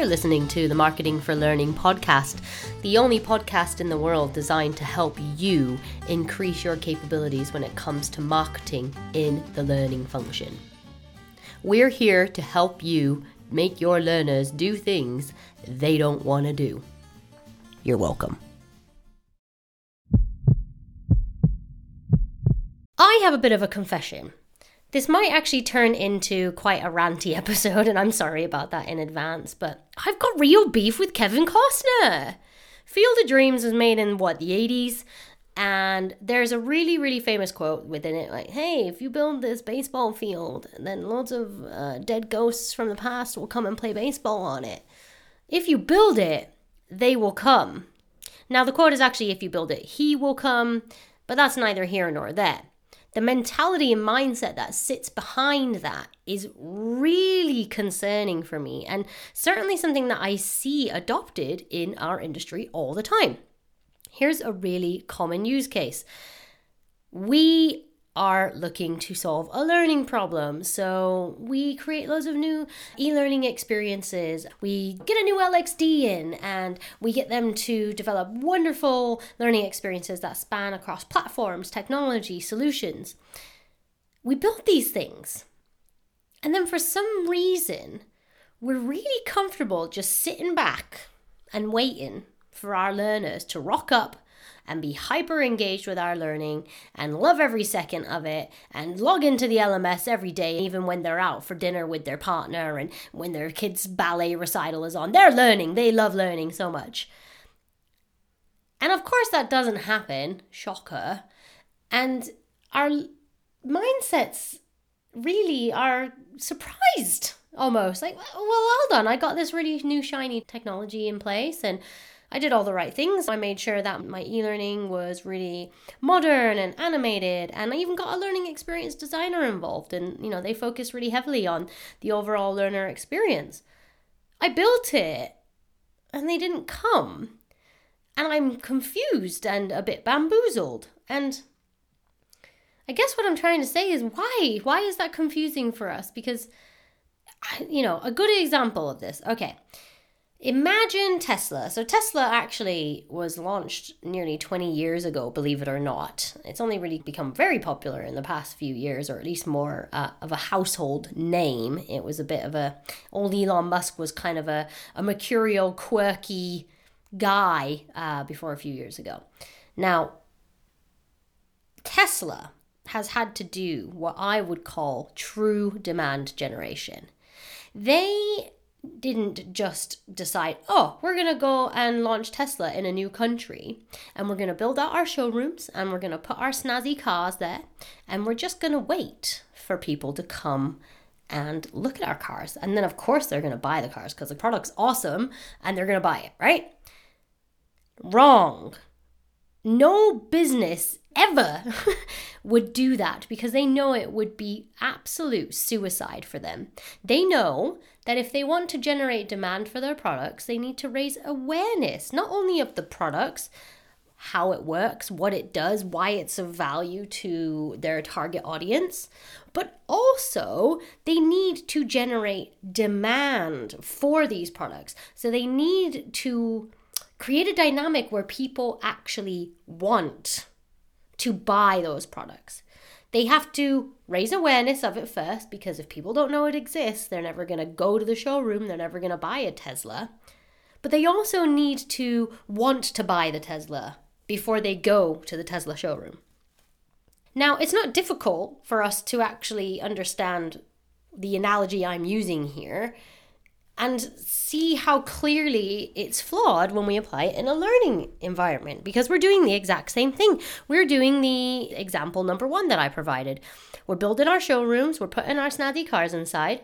You're listening to the Marketing for Learning podcast, the only podcast in the world designed to help you increase your capabilities when it comes to marketing in the learning function. We're here to help you make your learners do things they don't want to do. You're welcome. I have a bit of a confession. This might actually turn into quite a ranty episode, and I'm sorry about that in advance, but I've got real beef with Kevin Costner. Field of Dreams was made in what, the 80s? And there's a really, really famous quote within it like, hey, if you build this baseball field, then loads of uh, dead ghosts from the past will come and play baseball on it. If you build it, they will come. Now, the quote is actually, if you build it, he will come, but that's neither here nor there the mentality and mindset that sits behind that is really concerning for me and certainly something that I see adopted in our industry all the time. Here's a really common use case. We are looking to solve a learning problem. So we create loads of new e learning experiences. We get a new LXD in and we get them to develop wonderful learning experiences that span across platforms, technology, solutions. We build these things. And then for some reason, we're really comfortable just sitting back and waiting for our learners to rock up and be hyper engaged with our learning and love every second of it and log into the LMS every day, even when they're out for dinner with their partner and when their kids' ballet recital is on. They're learning, they love learning so much. And of course, that doesn't happen, shocker. And our mindsets really are surprised almost like well hold on i got this really new shiny technology in place and I did all the right things. I made sure that my e learning was really modern and animated, and I even got a learning experience designer involved. And, you know, they focus really heavily on the overall learner experience. I built it, and they didn't come. And I'm confused and a bit bamboozled. And I guess what I'm trying to say is why? Why is that confusing for us? Because, you know, a good example of this. Okay. Imagine Tesla. So, Tesla actually was launched nearly 20 years ago, believe it or not. It's only really become very popular in the past few years, or at least more uh, of a household name. It was a bit of a. Old Elon Musk was kind of a, a mercurial, quirky guy uh, before a few years ago. Now, Tesla has had to do what I would call true demand generation. They didn't just decide, oh, we're going to go and launch Tesla in a new country and we're going to build out our showrooms and we're going to put our snazzy cars there and we're just going to wait for people to come and look at our cars. And then, of course, they're going to buy the cars because the product's awesome and they're going to buy it, right? Wrong. No business ever would do that because they know it would be absolute suicide for them. They know that if they want to generate demand for their products, they need to raise awareness not only of the products, how it works, what it does, why it's of value to their target audience, but also they need to generate demand for these products. So they need to create a dynamic where people actually want to buy those products. They have to raise awareness of it first because if people don't know it exists, they're never going to go to the showroom, they're never going to buy a Tesla. But they also need to want to buy the Tesla before they go to the Tesla showroom. Now, it's not difficult for us to actually understand the analogy I'm using here and see how clearly it's flawed when we apply it in a learning environment because we're doing the exact same thing. We're doing the example number one that I provided. We're building our showrooms, we're putting our snazzy cars inside,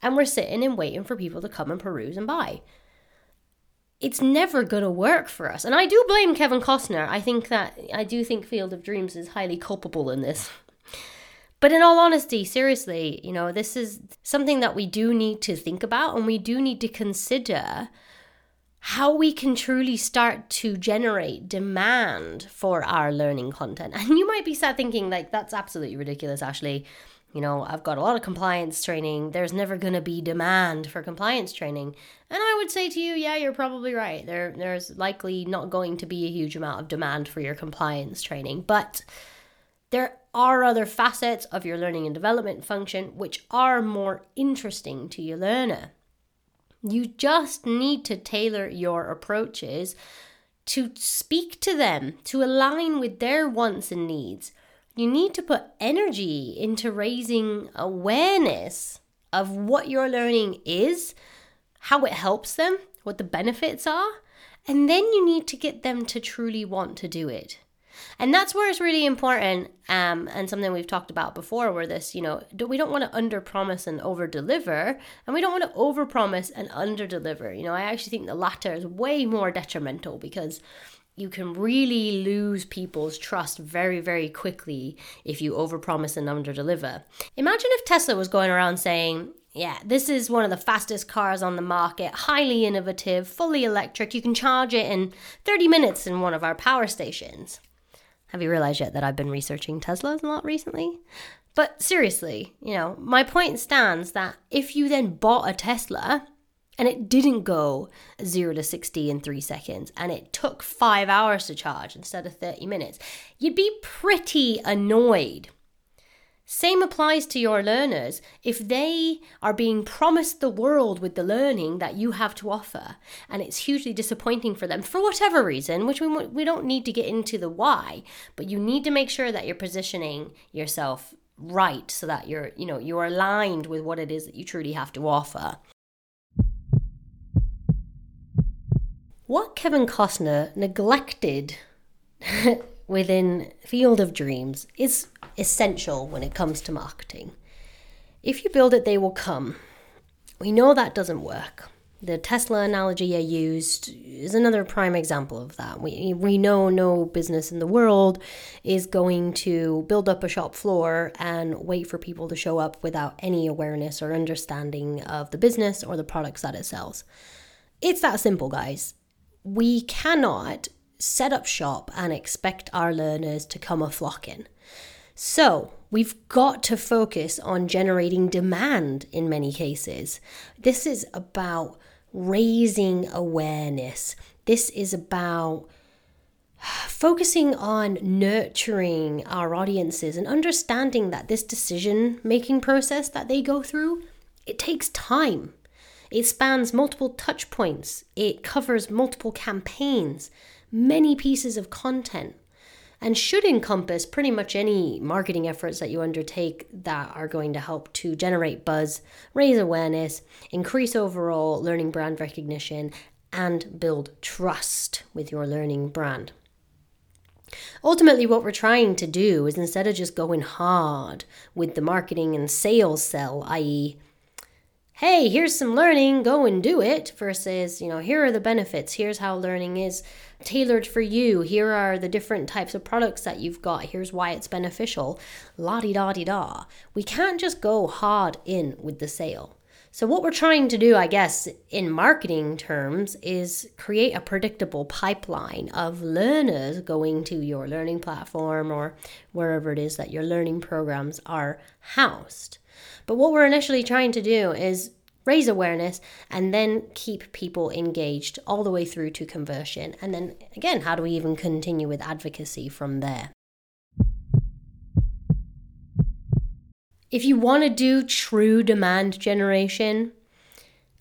and we're sitting and waiting for people to come and peruse and buy. It's never going to work for us. And I do blame Kevin Costner. I think that, I do think Field of Dreams is highly culpable in this. But in all honesty, seriously, you know, this is something that we do need to think about and we do need to consider how we can truly start to generate demand for our learning content. And you might be sat thinking, like, that's absolutely ridiculous, Ashley. you know, I've got a lot of compliance training. There's never going to be demand for compliance training. And I would say to you, yeah, you're probably right. There there's likely not going to be a huge amount of demand for your compliance training, but there are other facets of your learning and development function which are more interesting to your learner. You just need to tailor your approaches to speak to them, to align with their wants and needs you need to put energy into raising awareness of what your learning is, how it helps them, what the benefits are, and then you need to get them to truly want to do it. And that's where it's really important, um, and something we've talked about before, where this, you know, we don't want to under promise and over deliver, and we don't want to over promise and under deliver. You know, I actually think the latter is way more detrimental because you can really lose people's trust very, very quickly if you overpromise and underdeliver. Imagine if Tesla was going around saying, yeah, this is one of the fastest cars on the market, highly innovative, fully electric. You can charge it in 30 minutes in one of our power stations. Have you realized yet that I've been researching Teslas a lot recently? But seriously, you know, my point stands that if you then bought a Tesla and it didn't go 0 to 60 in 3 seconds and it took 5 hours to charge instead of 30 minutes you'd be pretty annoyed same applies to your learners. If they are being promised the world with the learning that you have to offer and it's hugely disappointing for them for whatever reason which we we don't need to get into the why but you need to make sure that you're positioning yourself right so that you're you know you're aligned with what it is that you truly have to offer. What Kevin Costner neglected within Field of Dreams is essential when it comes to marketing. If you build it, they will come. We know that doesn't work. The Tesla analogy I used is another prime example of that. We, we know no business in the world is going to build up a shop floor and wait for people to show up without any awareness or understanding of the business or the products that it sells. It's that simple, guys we cannot set up shop and expect our learners to come a flocking. So, we've got to focus on generating demand in many cases. This is about raising awareness. This is about focusing on nurturing our audiences and understanding that this decision making process that they go through it takes time it spans multiple touch points, it covers multiple campaigns, many pieces of content, and should encompass pretty much any marketing efforts that you undertake that are going to help to generate buzz, raise awareness, increase overall learning brand recognition, and build trust with your learning brand. Ultimately, what we're trying to do is instead of just going hard with the marketing and sales sell, i.e., hey, here's some learning, go and do it, versus, you know, here are the benefits, here's how learning is tailored for you, here are the different types of products that you've got, here's why it's beneficial, la di da di da. We can't just go hard in with the sale. So, what we're trying to do, I guess, in marketing terms, is create a predictable pipeline of learners going to your learning platform or wherever it is that your learning programs are housed. But what we're initially trying to do is raise awareness and then keep people engaged all the way through to conversion. And then again, how do we even continue with advocacy from there? If you want to do true demand generation,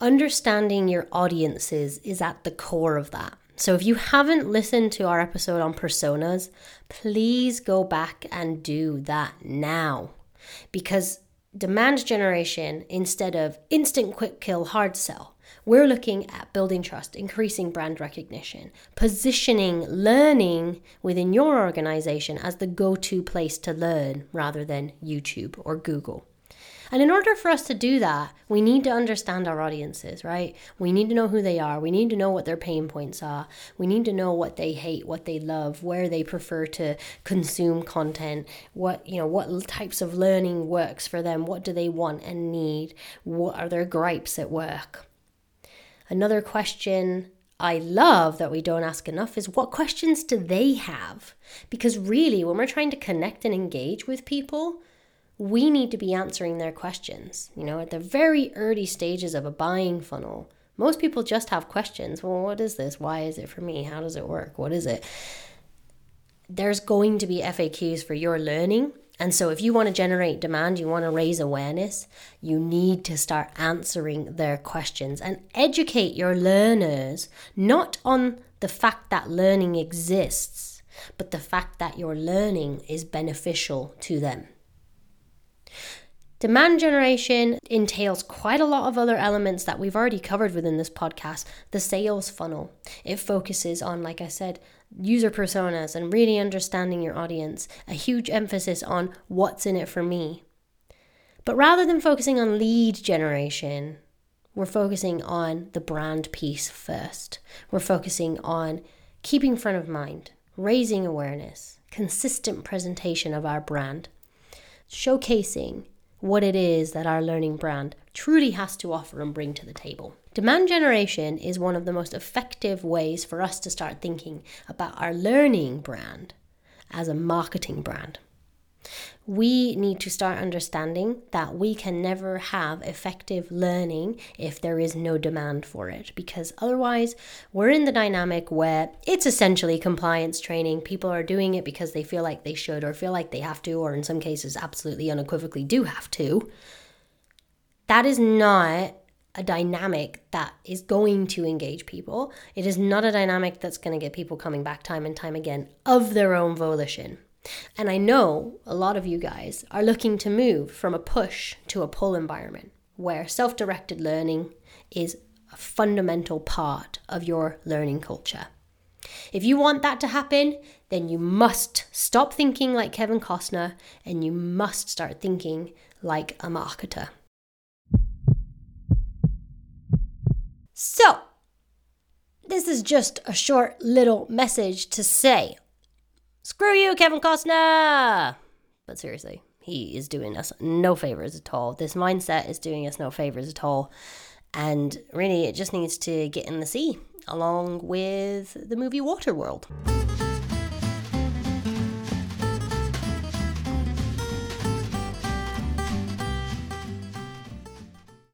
understanding your audiences is at the core of that. So, if you haven't listened to our episode on personas, please go back and do that now because demand generation instead of instant quick kill hard sell. We're looking at building trust, increasing brand recognition, positioning learning within your organization as the go to place to learn rather than YouTube or Google. And in order for us to do that, we need to understand our audiences, right? We need to know who they are. We need to know what their pain points are. We need to know what they hate, what they love, where they prefer to consume content, what, you know, what types of learning works for them, what do they want and need, what are their gripes at work. Another question I love that we don't ask enough is what questions do they have? Because really, when we're trying to connect and engage with people, we need to be answering their questions. You know, at the very early stages of a buying funnel, most people just have questions. Well, what is this? Why is it for me? How does it work? What is it? There's going to be FAQs for your learning. And so, if you want to generate demand, you want to raise awareness, you need to start answering their questions and educate your learners not on the fact that learning exists, but the fact that your learning is beneficial to them. Demand generation entails quite a lot of other elements that we've already covered within this podcast. The sales funnel. It focuses on, like I said, user personas and really understanding your audience, a huge emphasis on what's in it for me. But rather than focusing on lead generation, we're focusing on the brand piece first. We're focusing on keeping front of mind, raising awareness, consistent presentation of our brand, showcasing what it is that our learning brand truly has to offer and bring to the table. Demand generation is one of the most effective ways for us to start thinking about our learning brand as a marketing brand we need to start understanding that we can never have effective learning if there is no demand for it. Because otherwise, we're in the dynamic where it's essentially compliance training. People are doing it because they feel like they should, or feel like they have to, or in some cases, absolutely unequivocally do have to. That is not a dynamic that is going to engage people. It is not a dynamic that's going to get people coming back time and time again of their own volition. And I know a lot of you guys are looking to move from a push to a pull environment where self directed learning is a fundamental part of your learning culture. If you want that to happen, then you must stop thinking like Kevin Costner and you must start thinking like a marketer. So, this is just a short little message to say Screw you, Kevin Costner! But seriously, he is doing us no favors at all. This mindset is doing us no favors at all. And really, it just needs to get in the sea along with the movie Waterworld.